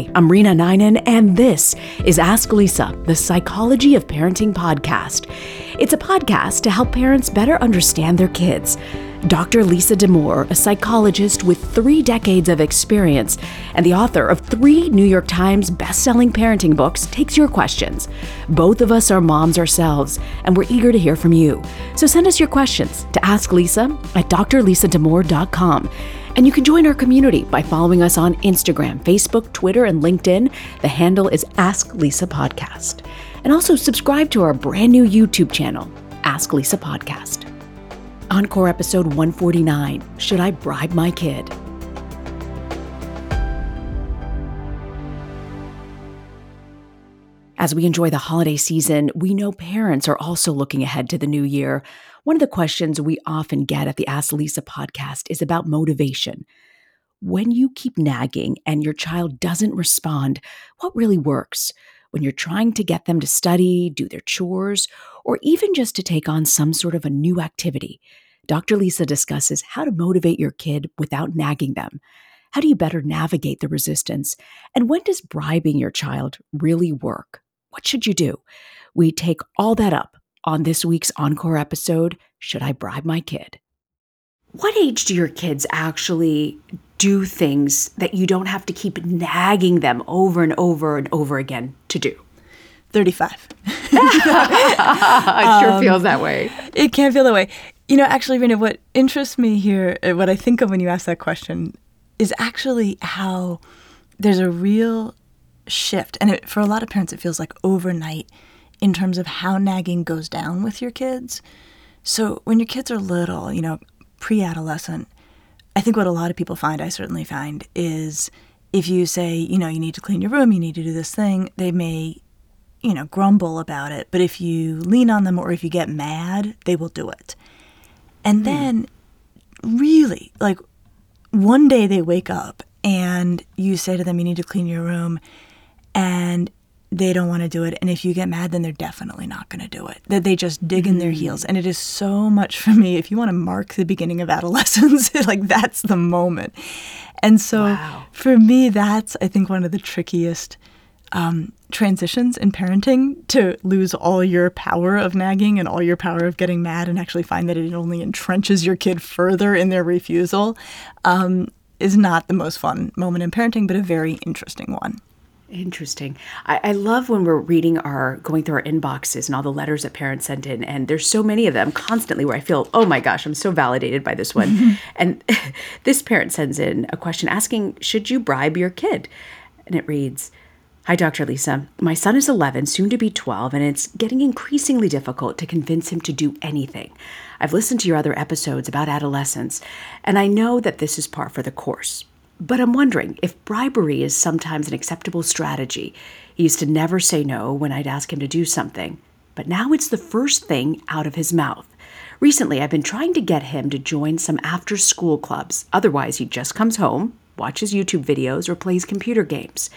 Hi, I'm Reena Ninan, and this is Ask Lisa, the Psychology of Parenting podcast. It's a podcast to help parents better understand their kids. Dr. Lisa Damour, a psychologist with three decades of experience and the author of three New York Times best-selling parenting books, takes your questions. Both of us are moms ourselves, and we're eager to hear from you. So send us your questions to Ask Lisa at drlisadamour.com. And you can join our community by following us on Instagram, Facebook, Twitter, and LinkedIn. The handle is Ask Lisa Podcast. And also subscribe to our brand new YouTube channel, Ask Lisa Podcast. Encore episode 149 Should I Bribe My Kid? As we enjoy the holiday season, we know parents are also looking ahead to the new year. One of the questions we often get at the Ask Lisa podcast is about motivation. When you keep nagging and your child doesn't respond, what really works? When you're trying to get them to study, do their chores, or even just to take on some sort of a new activity, Dr. Lisa discusses how to motivate your kid without nagging them. How do you better navigate the resistance? And when does bribing your child really work? What should you do? We take all that up on this week's Encore episode Should I Bribe My Kid? What age do your kids actually do things that you don't have to keep nagging them over and over and over again to do? 35. it sure um, feels that way. It can feel that way. You know, actually, Reena, what interests me here, uh, what I think of when you ask that question, is actually how there's a real shift. And it, for a lot of parents, it feels like overnight in terms of how nagging goes down with your kids. So when your kids are little, you know, pre adolescent, I think what a lot of people find, I certainly find, is if you say, you know, you need to clean your room, you need to do this thing, they may, you know, grumble about it. But if you lean on them or if you get mad, they will do it. And hmm. then, really, like one day they wake up and you say to them, you need to clean your room. And they don't want to do it. And if you get mad, then they're definitely not going to do it. That they just dig in their heels. And it is so much for me. If you want to mark the beginning of adolescence, like that's the moment. And so wow. for me, that's, I think, one of the trickiest um, transitions in parenting to lose all your power of nagging and all your power of getting mad and actually find that it only entrenches your kid further in their refusal um, is not the most fun moment in parenting, but a very interesting one. Interesting. I, I, love when we're reading our going through our inboxes and all the letters that parents sent in, and there's so many of them constantly where I feel, oh my gosh, I'm so validated by this one. and this parent sends in a question asking, should you bribe your kid? And it reads, Hi, Dr. Lisa. My son is 11, soon to be 12, and it's getting increasingly difficult to convince him to do anything. I've listened to your other episodes about adolescence, and I know that this is par for the course. But I'm wondering if bribery is sometimes an acceptable strategy. He used to never say no when I'd ask him to do something, but now it's the first thing out of his mouth. Recently, I've been trying to get him to join some after school clubs. Otherwise, he just comes home, watches YouTube videos, or plays computer games.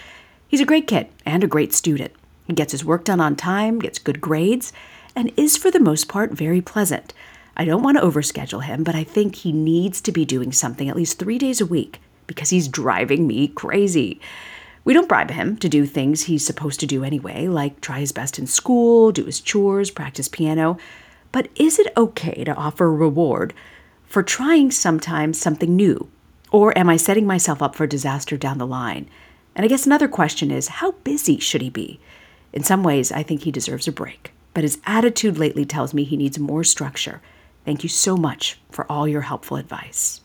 He's a great kid and a great student. He gets his work done on time, gets good grades, and is for the most part very pleasant. I don't want to overschedule him, but I think he needs to be doing something at least three days a week because he's driving me crazy. We don't bribe him to do things he's supposed to do anyway, like try his best in school, do his chores, practice piano. But is it okay to offer a reward for trying sometimes something new? Or am I setting myself up for disaster down the line? And I guess another question is how busy should he be? In some ways, I think he deserves a break, but his attitude lately tells me he needs more structure. Thank you so much for all your helpful advice.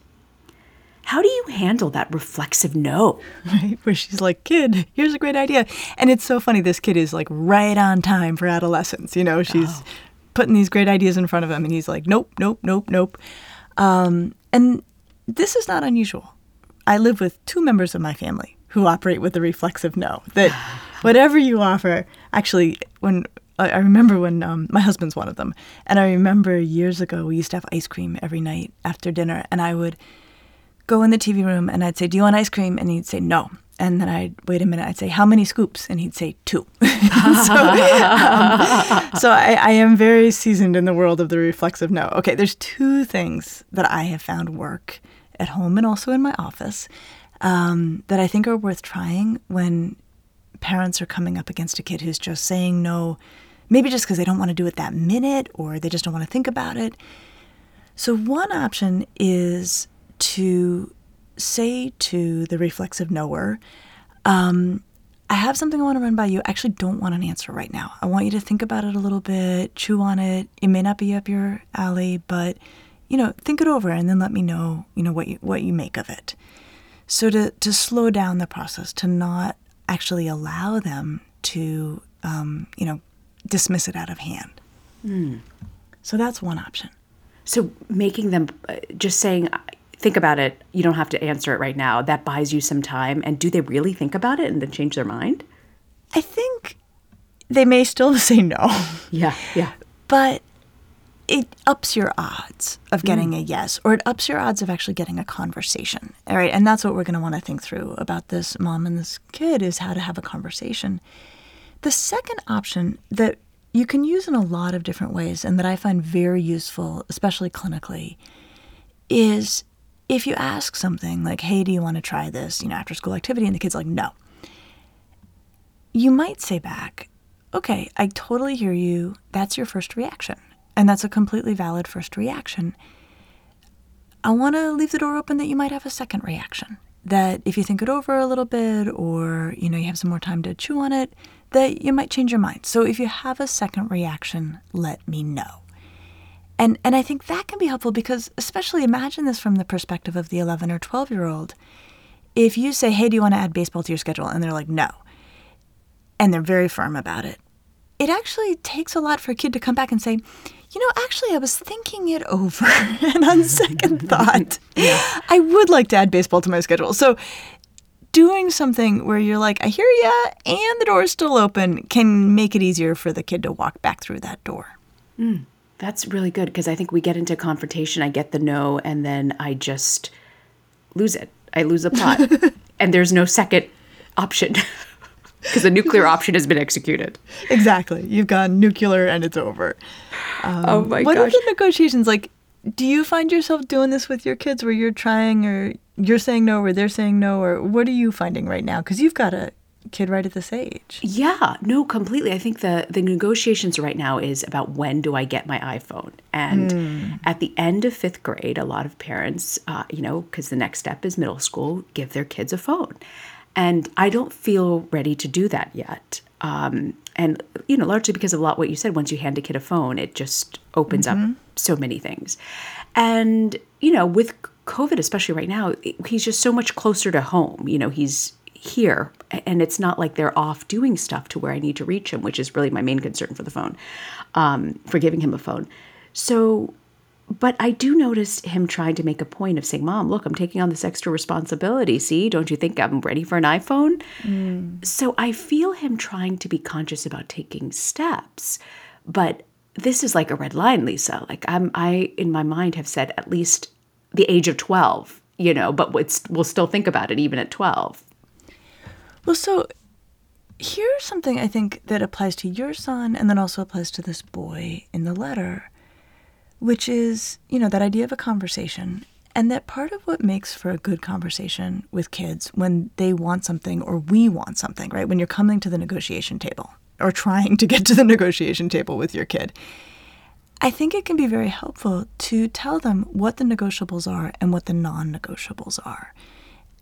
How do you handle that reflexive no? Right, where she's like, kid, here's a great idea. And it's so funny, this kid is like right on time for adolescence. You know, she's oh. putting these great ideas in front of him, and he's like, nope, nope, nope, nope. Um, and this is not unusual. I live with two members of my family who operate with a reflexive no. That whatever you offer, actually, when I remember when um, my husband's one of them, and I remember years ago we used to have ice cream every night after dinner, and I would go in the TV room and I'd say, Do you want ice cream? And he'd say, No. And then I'd wait a minute. I'd say, How many scoops? And he'd say, Two. so, um, so I, I, am very seasoned in the world of the reflexive no. Okay, there's two things that I have found work at home and also in my office. um, that I think are worth trying when parents are coming up against a kid who's just saying no, maybe just because they don't want to do it that minute or they just don't want to think about it. So, one option is to say to the reflexive knower, um, I have something I want to run by you. I actually don't want an answer right now. I want you to think about it a little bit, chew on it. It may not be up your alley, but you know, think it over and then let me know, you know, what you what you make of it. So to to slow down the process, to not actually allow them to, um, you know, dismiss it out of hand. Mm. So that's one option. So making them uh, just saying, think about it. You don't have to answer it right now. That buys you some time. And do they really think about it and then change their mind? I think they may still say no. Yeah, yeah. But it ups your odds of getting mm. a yes, or it ups your odds of actually getting a conversation. All right. And that's what we're going to want to think through about this mom and this kid is how to have a conversation. The second option that you can use in a lot of different ways and that I find very useful, especially clinically, is if you ask something like, hey, do you want to try this, you know, after school activity? And the kid's like, no. You might say back, okay, I totally hear you. That's your first reaction. And that's a completely valid first reaction. I want to leave the door open that you might have a second reaction. That if you think it over a little bit or, you know, you have some more time to chew on it, that you might change your mind. So if you have a second reaction, let me know. And and I think that can be helpful because especially imagine this from the perspective of the 11 or 12 year old. If you say, "Hey, do you want to add baseball to your schedule?" and they're like, "No." And they're very firm about it. It actually takes a lot for a kid to come back and say, you know, actually, I was thinking it over, and on second thought, yeah. I would like to add baseball to my schedule. So, doing something where you're like, I hear ya, and the door is still open can make it easier for the kid to walk back through that door. Mm. That's really good because I think we get into confrontation. I get the no, and then I just lose it. I lose a plot, and there's no second option because the nuclear option has been executed. Exactly. You've gone nuclear, and it's over. Um, oh my what gosh! What are the negotiations like? Do you find yourself doing this with your kids, where you're trying, or you're saying no, or they're saying no, or what are you finding right now? Because you've got a kid right at this age. Yeah, no, completely. I think the the negotiations right now is about when do I get my iPhone, and mm. at the end of fifth grade, a lot of parents, uh, you know, because the next step is middle school, give their kids a phone, and I don't feel ready to do that yet. Um, and you know, largely because of a lot what you said. Once you hand a kid a phone, it just opens mm-hmm. up so many things, and you know, with COVID, especially right now, he's just so much closer to home. You know, he's here and it's not like they're off doing stuff to where i need to reach him which is really my main concern for the phone um, for giving him a phone. So but i do notice him trying to make a point of saying mom look i'm taking on this extra responsibility. See don't you think i'm ready for an iphone? Mm. so i feel him trying to be conscious about taking steps but this is like a red line lisa. Like i'm i in my mind have said at least the age of 12 you know but we'll still think about it even at 12 well, so here's something I think that applies to your son and then also applies to this boy in the letter, which is, you know, that idea of a conversation. And that part of what makes for a good conversation with kids when they want something or we want something, right? When you're coming to the negotiation table or trying to get to the negotiation table with your kid, I think it can be very helpful to tell them what the negotiables are and what the non negotiables are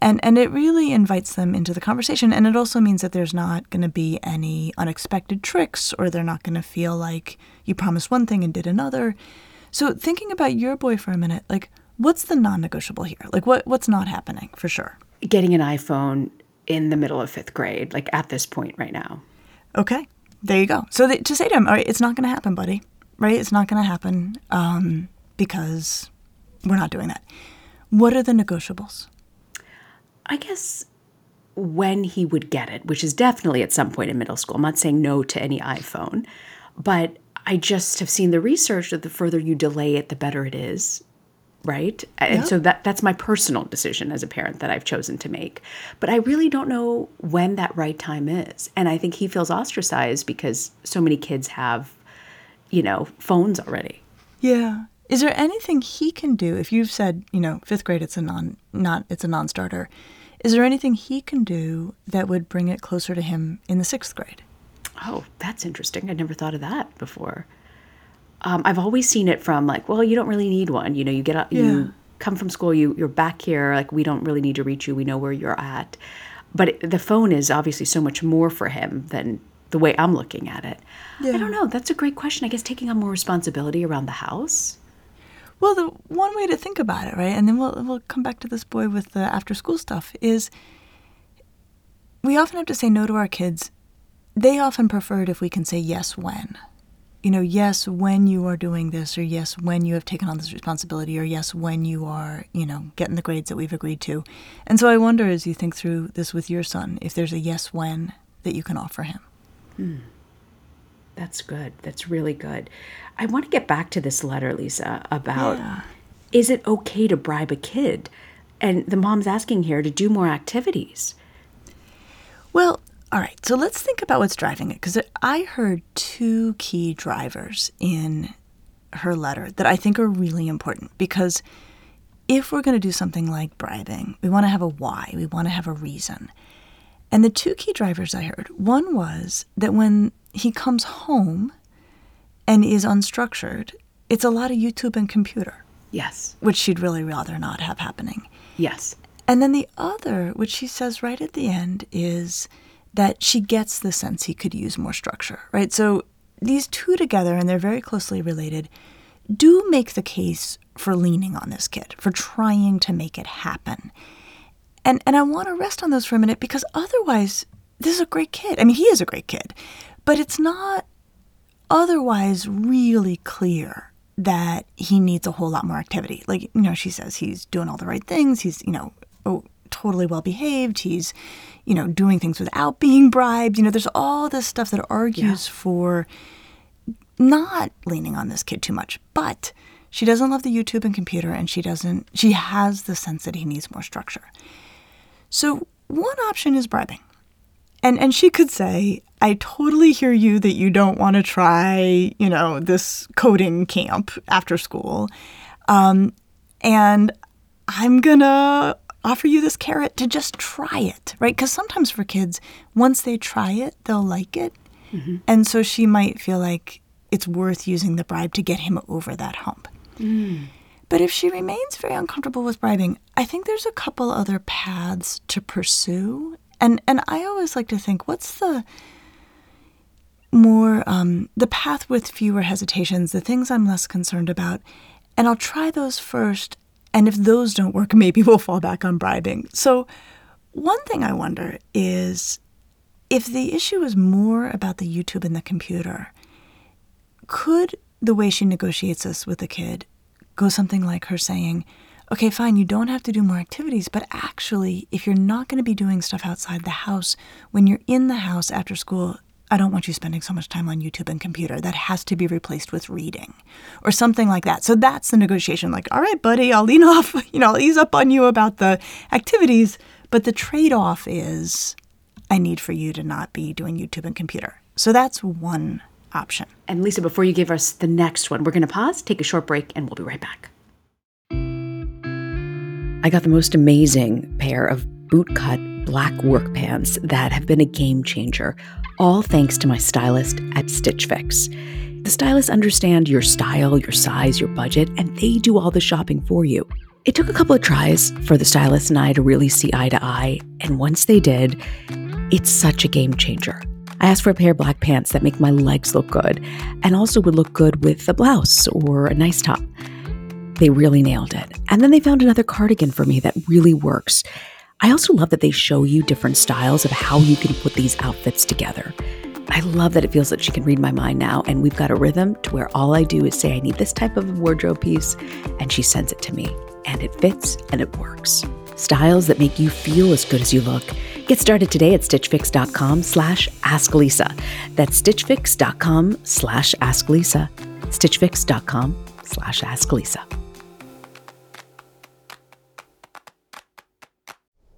and and it really invites them into the conversation. And it also means that there's not going to be any unexpected tricks or they're not going to feel like you promised one thing and did another. So thinking about your boy for a minute like what's the non-negotiable here? Like what what's not happening for sure? Getting an iphone in the middle of fifth grade like at this point right now. Okay. There you go. So to say to him all right it's not going to happen buddy right? It's not going to happen um, because we're not doing that. What are the negotiables I guess when he would get it, which is definitely at some point in middle school. I'm not saying no to any iPhone, but I just have seen the research that the further you delay it, the better it is. Right. Yeah. And so that that's my personal decision as a parent that I've chosen to make. But I really don't know when that right time is. And I think he feels ostracized because so many kids have, you know, phones already. Yeah. Is there anything he can do if you've said, you know, fifth grade it's a non not it's a non starter? Is there anything he can do that would bring it closer to him in the sixth grade? Oh, that's interesting. I never thought of that before. Um, I've always seen it from like, well, you don't really need one. You know, you get up, Yeah. you come from school, you you're back here. Like, we don't really need to reach you. We know where you're at. But it, the phone is obviously so much more for him than the way I'm looking at it. I don't know. That's a great question. I guess taking on more responsibility around the house. Well, the one way to think about it, right, and then we'll we'll come back to this boy with the after school stuff is we often have to say no to our kids. They often prefer it if we can say yes when. You know, yes when you are doing this, or yes when you have taken on this responsibility, or yes when you are, you know, getting the grades that we've agreed to. And so I wonder as you think through this with your son, if there's a yes when that you can offer him. Hmm. That's good. That's really good. I want to get back to this letter, Lisa, about Yeah. is it okay to bribe a kid? And the mom's asking here to do more activities. Well, all right. So let's think about what's driving it because I heard two key drivers in her letter that I think are really important because if we're going to do something like bribing, we want to have a why, we want to have a reason. And the two key drivers I heard one was that when he comes home and is unstructured, it's a lot of YouTube and computer, Yes. which she'd really rather not have happening. Yes. And then the other, which she says right at the end, is that she gets the sense he could use more structure, right? So these two together, and they're very closely related, do make the case for leaning on this kid, for trying to make it happen. And and I want to rest on those for a minute because otherwise, this is a great kid. I mean, he is a great kid, but it's not otherwise really clear that he needs a whole lot more activity. Like, you know, she says he's doing all the right things. He's, you know, oh, totally well behaved. He's, you know, doing things without being bribed. You know, there's all this stuff that argues for not leaning on this kid too much. But she doesn't love the YouTube and computer, and she doesn't, she has the sense that he needs more structure. So one option is bribing. And and she could say, I totally hear you that you don't want to try, you know, this coding camp after school. Um, and I'm gonna offer you this carrot to just try it, right? Because sometimes for kids, once they try it, they'll like it. And so she might feel like it's worth using the bribe to get him over that hump. But if she remains very uncomfortable with bribing, I think there's a couple other paths to pursue. And and I always like to think, what's the more um, the path with fewer hesitations, the things I'm less concerned about, and I'll try those first. And if those don't work, maybe we'll fall back on bribing. So, one thing I wonder is if the issue is more about the YouTube and the computer, could the way she negotiates this with the kid go something like her saying, okay, fine, you don't have to do more activities, but actually, if you're not going to be doing stuff outside the house, when you're in the house after school, I don't want you spending so much time on YouTube and computer. That has to be replaced with reading or something like that. So that's the negotiation. Like, all right, buddy, I'll lean off, you know, I'll ease up on you about the activities, but the trade off is I need for you to not be doing YouTube and computer. So that's one option. And Lisa, before you give us the next one, we're going to pause, take a short break, and we'll be right back. I got the most amazing pair of bootcut black work pants that have been a game changer, all thanks to my stylist at Stitch Fix. The stylists understand your style, your size, your budget, and they do all the shopping for you. It took a couple of tries for the stylist and I to really see eye to eye, and once they did, it's such a game changer. I asked for a pair of black pants that make my legs look good and also would look good with a blouse or a nice top. They really nailed it. And then they found another cardigan for me that really works. I also love that they show you different styles of how you can put these outfits together. I love that it feels that she can read my mind now, and we've got a rhythm to where all I do is say, I need this type of wardrobe piece, and she sends it to me. And it fits and it works. Styles that make you feel as good as you look. Get started today at stitchfix.com slash asklisa. That's stitchfix.com slash asklisa. stitchfix.com slash asklisa.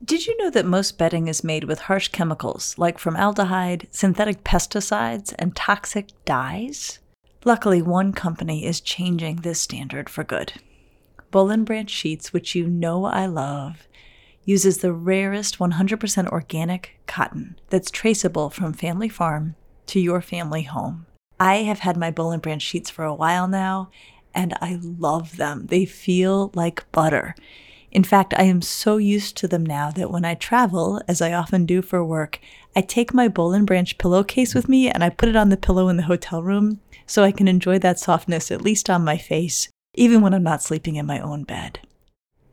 Did you know that most bedding is made with harsh chemicals like formaldehyde, synthetic pesticides, and toxic dyes? Luckily, one company is changing this standard for good. Boll and Branch sheets, which you know I love, uses the rarest 100% organic cotton that's traceable from family farm to your family home. I have had my Boll and Branch sheets for a while now, and I love them. They feel like butter. In fact, I am so used to them now that when I travel, as I often do for work, I take my Boll and Branch pillowcase with me and I put it on the pillow in the hotel room so I can enjoy that softness at least on my face, even when I'm not sleeping in my own bed.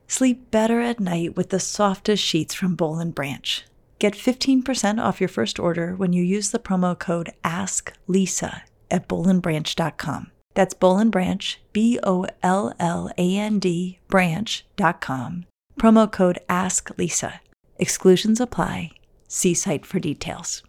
Sleep better at night with the softest sheets from Boll and Branch. Get 15% off your first order when you use the promo code AskLisa at bollandbranch.com. That's Boll Branch, B O L L A N D, branch.com. Promo code AskLisa. Exclusions apply. See site for details.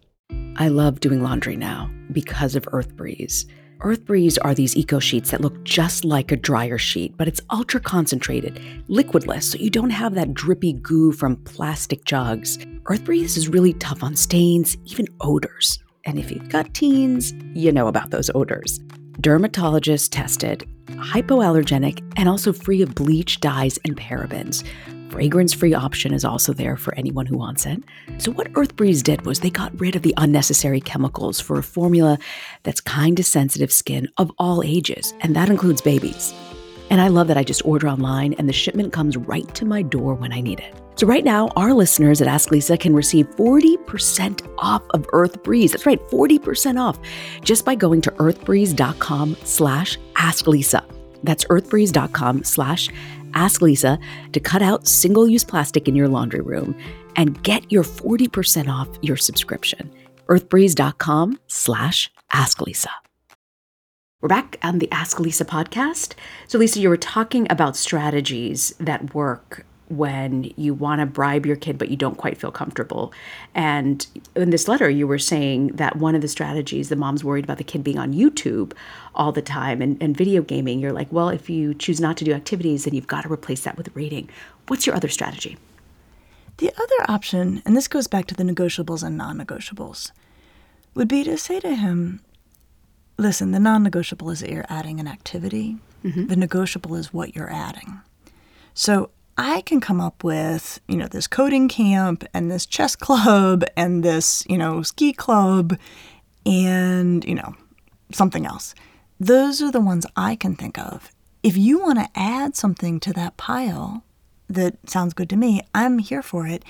I love doing laundry now because of Earth Breeze. Earth Breeze are these eco sheets that look just like a dryer sheet, but it's ultra concentrated, liquidless, so you don't have that drippy goo from plastic jugs. Earth Breeze is really tough on stains, even odors. And if you've got teens, you know about those odors. Dermatologist tested, hypoallergenic, and also free of bleach, dyes, and parabens. Fragrance free option is also there for anyone who wants it. So, what Earthbreeze did was they got rid of the unnecessary chemicals for a formula that's kind to sensitive skin of all ages, and that includes babies. And I love that I just order online and the shipment comes right to my door when I need it. So right now, our listeners at Ask Lisa can receive 40% off of Earth Breeze. That's right, 40% off just by going to earthbreeze.com slash ask Lisa. That's earthbreeze.com slash ask Lisa to cut out single-use plastic in your laundry room and get your 40% off your subscription. earthbreeze.com slash ask Lisa. We're back on the Ask Lisa podcast. So, Lisa, you were talking about strategies that work when you want to bribe your kid but you don't quite feel comfortable. And in this letter, you were saying that one of the strategies, the mom's worried about the kid being on YouTube all the time and, and video gaming. You're like, well, if you choose not to do activities, then you've got to replace that with reading. What's your other strategy? The other option, and this goes back to the negotiables and non negotiables, would be to say to him, listen, the non negotiable is that you're adding an activity, mm-hmm. the negotiable is what you're adding. So I can come up with, you know, this coding camp and this chess club and this, you know, ski club and, you know, something else. Those are the ones I can think of. If you want to add something to that pile that sounds good to me, I'm here for it.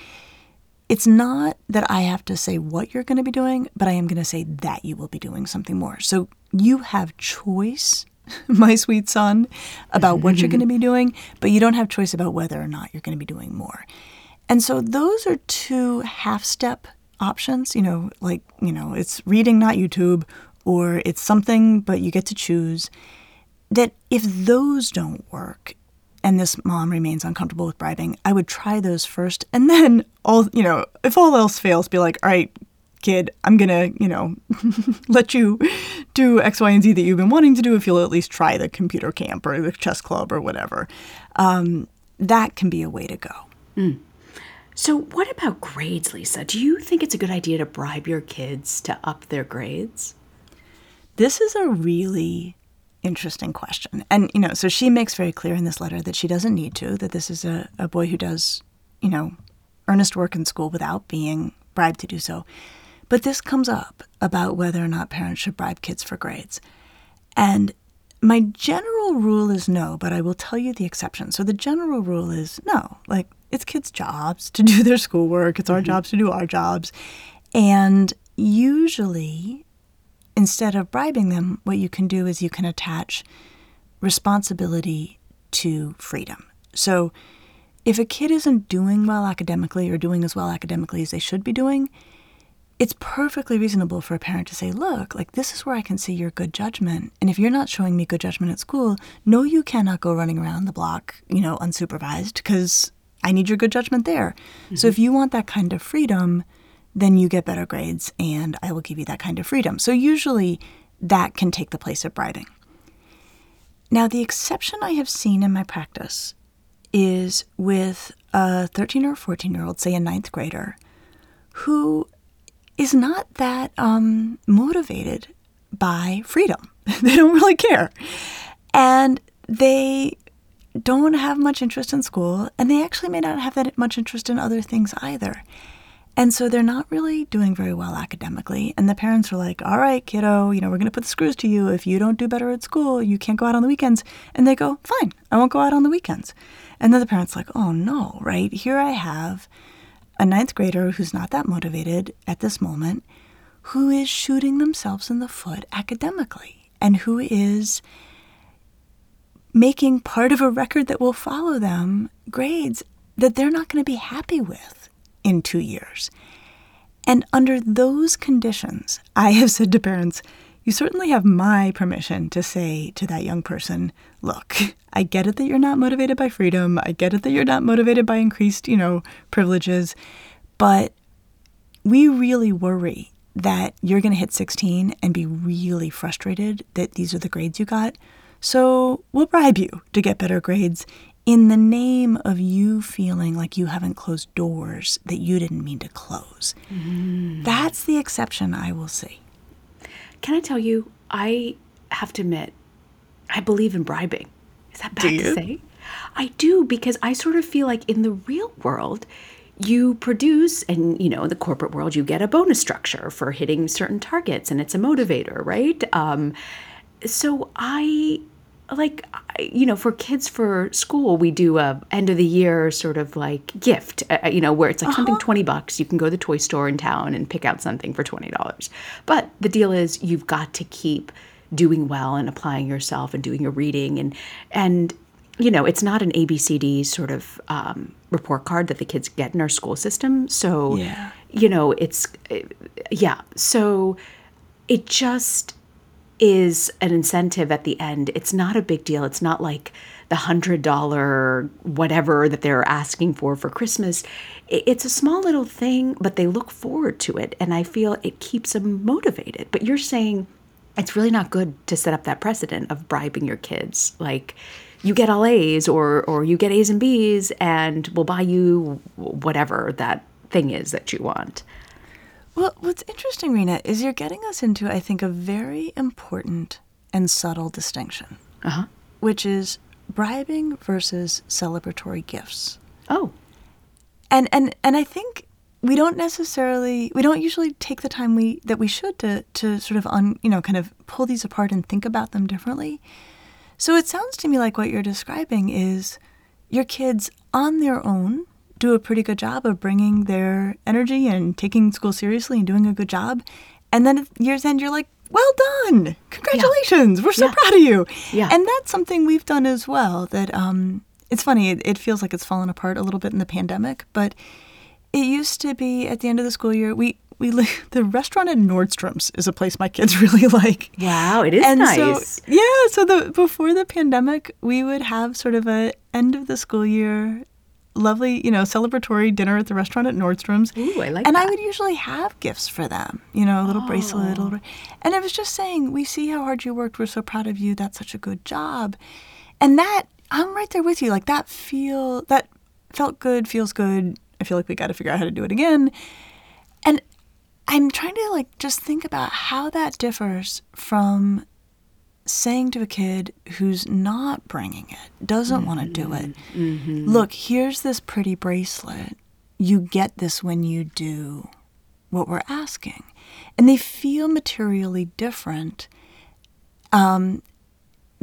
It's not that I have to say what you're going to be doing, but I am going to say that you will be doing something more. So you have choice my sweet son, about what you're going to be doing, but you don't have choice about whether or not you're going to be doing more. And so those are two half step options, you know, like, you know, it's reading, not YouTube, or it's something, but you get to choose. That if those don't work, and this mom remains uncomfortable with bribing, I would try those first. And then all, you know, if all else fails, be like, all right, kid, I'm going to, you know, let you do X, Y, and Z that you've been wanting to do if you'll at least try the computer camp or the chess club or whatever. Um, that can be a way to go. Mm. So, what about grades, Lisa? Do you think it's a good idea to bribe your kids to up their grades? This is a really interesting question. And, you know, so she makes very clear in this letter that she doesn't need to, that this is a, a boy who does, you know, earnest work in school without being bribed to do so. But this comes up about whether or not parents should bribe kids for grades. And my general rule is no, but I will tell you the exception. So the general rule is no, like it's kids' jobs to do their schoolwork, it's our mm-hmm. jobs to do our jobs. And usually, instead of bribing them, what you can do is you can attach responsibility to freedom. So if a kid isn't doing well academically or doing as well academically as they should be doing, it's perfectly reasonable for a parent to say, look, like this is where I can see your good judgment. And if you're not showing me good judgment at school, no, you cannot go running around the block, you know, unsupervised because I need your good judgment there. Mm-hmm. So if you want that kind of freedom, then you get better grades and I will give you that kind of freedom. So usually that can take the place of bribing. Now, the exception I have seen in my practice is with a 13 or 14 year old, say a ninth grader, who is not that um, motivated by freedom. they don't really care. And they don't have much interest in school, and they actually may not have that much interest in other things either. And so they're not really doing very well academically. And the parents are like, all right, kiddo, you know, we're going to put the screws to you. If you don't do better at school, you can't go out on the weekends. And they go, fine, I won't go out on the weekends. And then the parent's are like, oh no, right? Here I have a ninth grader who's not that motivated at this moment, who is shooting themselves in the foot academically, and who is making part of a record that will follow them grades that they're not going to be happy with in two years. And under those conditions, I have said to parents, you certainly have my permission to say to that young person, look, I get it that you're not motivated by freedom. I get it that you're not motivated by increased, you know, privileges. But we really worry that you're going to hit 16 and be really frustrated that these are the grades you got. So we'll bribe you to get better grades in the name of you feeling like you haven't closed doors that you didn't mean to close. Mm. That's the exception I will see. Can I tell you, I have to admit, I believe in bribing. Is that bad to say? I do because I sort of feel like in the real world, you produce and you know in the corporate world you get a bonus structure for hitting certain targets and it's a motivator right um, so I like you know for kids for school we do a end of the year sort of like gift uh, uh you know where it's like uh-huh. something 20 bucks you can go to the toy store in town and pick out something for $20 but the deal is you've got to keep doing well and applying yourself and doing your reading and and you know it's not an abcd sort of um, report card that the kids get in our school system so yeah. you know it's uh, yeah so it just is an incentive at the end. It's not a big deal. It's not like the hundred dollar whatever that they're asking for for Christmas. It's a small little thing, but they look forward to it, and I feel it keeps them motivated. But you're saying it's really not good to set up that precedent of bribing your kids, like you get all A's or or you get A's and B's, and we'll buy you whatever that thing is that you want. Well, what's interesting, Reena, is you're getting us into, I think, a very important and subtle distinction, uh-huh. which is bribing versus celebratory gifts. Oh, and and and I think we don't necessarily we don't usually take the time we that we should to to sort of un you know kind of pull these apart and think about them differently. So it sounds to me like what you're describing is your kids on their own do a pretty good job of bringing their energy and taking school seriously and doing a good job. And then at year's end, you're like, well done. Congratulations. Yeah. We're so yeah. proud of you. Yeah. And that's something we've done as well that um, it's funny. It, it feels like it's fallen apart a little bit in the pandemic, but it used to be at the end of the school year, we, we the restaurant at Nordstrom's is a place my kids really like. Wow, it is and nice. So, yeah, so the before the pandemic, we would have sort of a end of the school year lovely, you know, celebratory dinner at the restaurant at Nordstrom's. Ooh, I like And that. I would usually have gifts for them, you know, a little oh. bracelet, a little. Oh. And I was just saying, we see how hard you worked. We're so proud of you. That's such a good job. And that I'm right there with you. Like that feel that felt good, feels good. I feel like we got to figure out how to do it again. And I'm trying to like just think about how that differs from saying to a kid who's not bringing it, doesn't mm-hmm. want to do it, mm-hmm. look, here's this pretty bracelet. You get this when you do what we're asking. And they feel materially different um,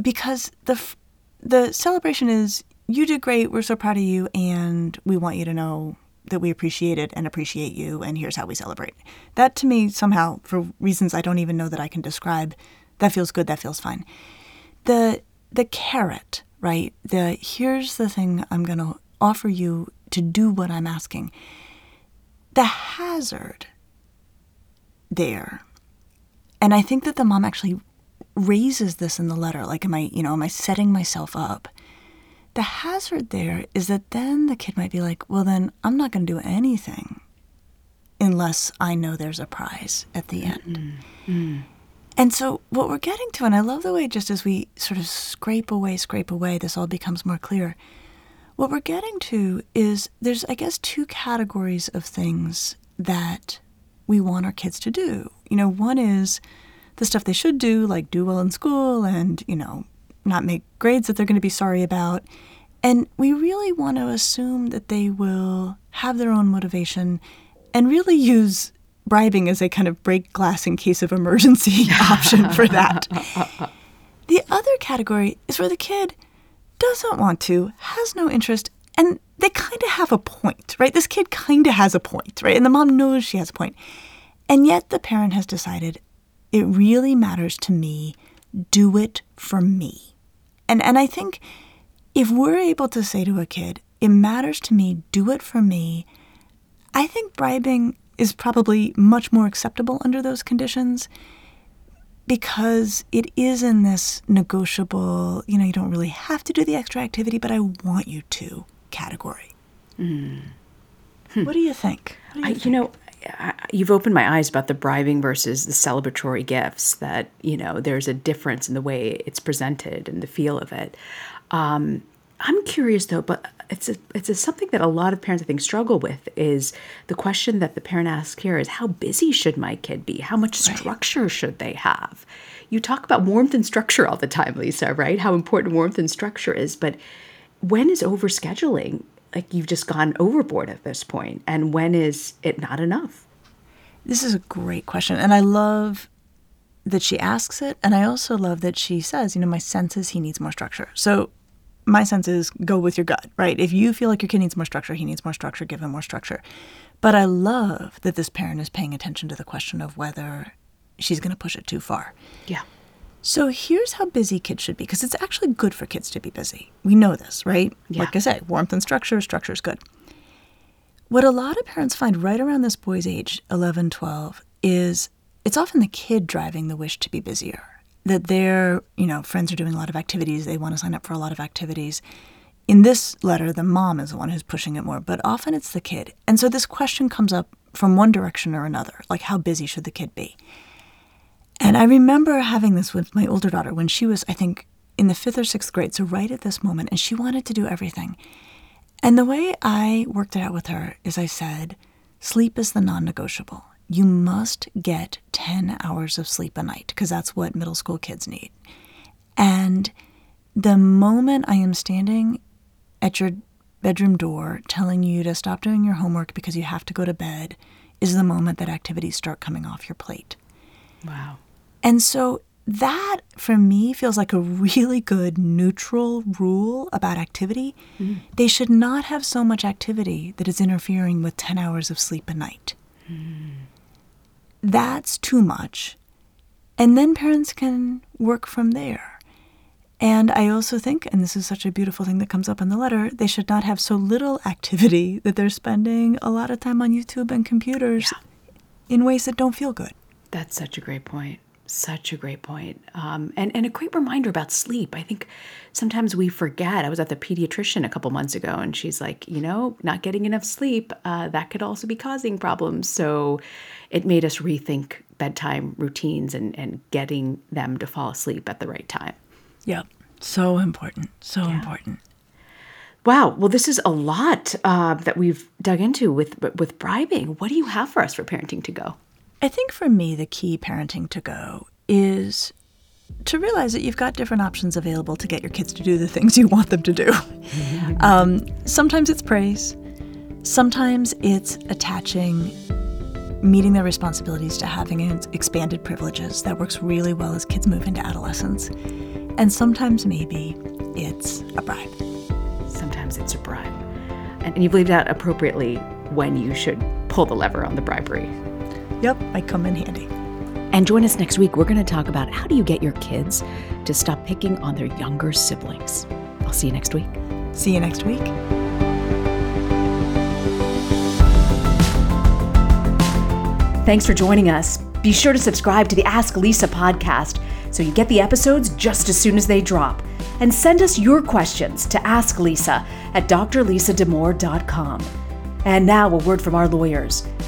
because the, the celebration is you did great, we're so proud of you, and we want you to know that we appreciate it and appreciate you, and here's how we celebrate. That to me, somehow, for reasons I don't even know that I can describe, that feels good, that feels fine. The the carrot, right? The here's the thing I'm going to offer you to do what I'm asking. The hazard there. And I think that the mom actually raises this in the letter like am I, you know, am I setting myself up? The hazard there is that then the kid might be like, well, then I'm not going to do anything unless I know there's a prize at the end. Mm-hmm. Mm. And so, what we're getting to, and I love the way just as we sort of scrape away, scrape away, this all becomes more clear. What we're getting to is there's, I guess, two categories of things that we want our kids to do. You know, one is the stuff they should do, like do well in school and, you know, not make grades that they're going to be sorry about. And we really want to assume that they will have their own motivation and really use bribing is a kind of break glass in case of emergency option for that. The other category is where the kid doesn't want to, has no interest, and they kind of have a point, right? This kid kind of has a point, right? And the mom knows she has a point. And yet the parent has decided it really matters to me. Do it for me. And and I think if we're able to say to a kid, it matters to me, do it for me, I think bribing is probably much more acceptable under those conditions because it is in this negotiable, you know, you don't really have to do the extra activity, but I want you to category. Mm. Hmm. What do you think? Do you, I, think? you know, I, you've opened my eyes about the bribing versus the celebratory gifts. That you know, there's a difference in the way it's presented and the feel of it. Um, I'm curious though, but it's a, it's a, something that a lot of parents I think struggle with is the question that the parent asks here is how busy should my kid be? How much structure right. should they have? You talk about warmth and structure all the time, Lisa, right? How important warmth and structure is, but when is overscheduling like you've just gone overboard at this point and when is it not enough? This is a great question and I love that she asks it and I also love that she says, you know, my sense is he needs more structure. So my sense is go with your gut, right? If you feel like your kid needs more structure, he needs more structure, give him more structure. But I love that this parent is paying attention to the question of whether she's going to push it too far. Yeah. So here's how busy kids should be, because it's actually good for kids to be busy. We know this, right? Yeah. Like I say, warmth and structure, structure is good. What a lot of parents find right around this boy's age, 11, 12, is it's often the kid driving the wish to be busier that their you know friends are doing a lot of activities they want to sign up for a lot of activities. In this letter the mom is the one who's pushing it more but often it's the kid. And so this question comes up from one direction or another like how busy should the kid be? And i remember having this with my older daughter when she was i think in the fifth or sixth grade so right at this moment and she wanted to do everything. And the way i worked it out with her is i said sleep is the non-negotiable you must get 10 hours of sleep a night because that's what middle school kids need. And the moment I am standing at your bedroom door telling you to stop doing your homework because you have to go to bed is the moment that activities start coming off your plate. Wow. And so that for me feels like a really good neutral rule about activity. Mm. They should not have so much activity that is interfering with 10 hours of sleep a night. Mm that's too much. And then parents can work from there. And I also think, and this is such a beautiful thing that comes up in the letter, they should not have so little activity that they're spending a lot of time on YouTube and computers yeah. in ways that don't feel good. That's such a great point. Such a great point. Um, and, and a great reminder about sleep. I think sometimes we forget. I was at the pediatrician a couple months ago, and she's like, you know, not getting enough sleep, uh, that could also be causing problems. So it made us rethink bedtime routines and, and getting them to fall asleep at the right time. Yep. So important. So yeah. important. Wow. Well, this is a lot uh, that we've dug into with with bribing. What do you have for us for parenting to go? I think for me, the key parenting to go is to realize that you've got different options available to get your kids to do the things you want them to do. um, sometimes it's praise, sometimes it's attaching meeting their responsibilities to having expanded privileges. That works really well as kids move into adolescence. And sometimes maybe it's a bribe. Sometimes it's a bribe. And you've laid out appropriately when you should pull the lever on the bribery. Yep, I come in handy. And join us next week. We're going to talk about how do you get your kids to stop picking on their younger siblings. I'll see you next week. See you next week. Thanks for joining us. Be sure to subscribe to the Ask Lisa podcast so you get the episodes just as soon as they drop. And send us your questions to Ask Lisa at drlisadamour.com. And now, a word from our lawyers.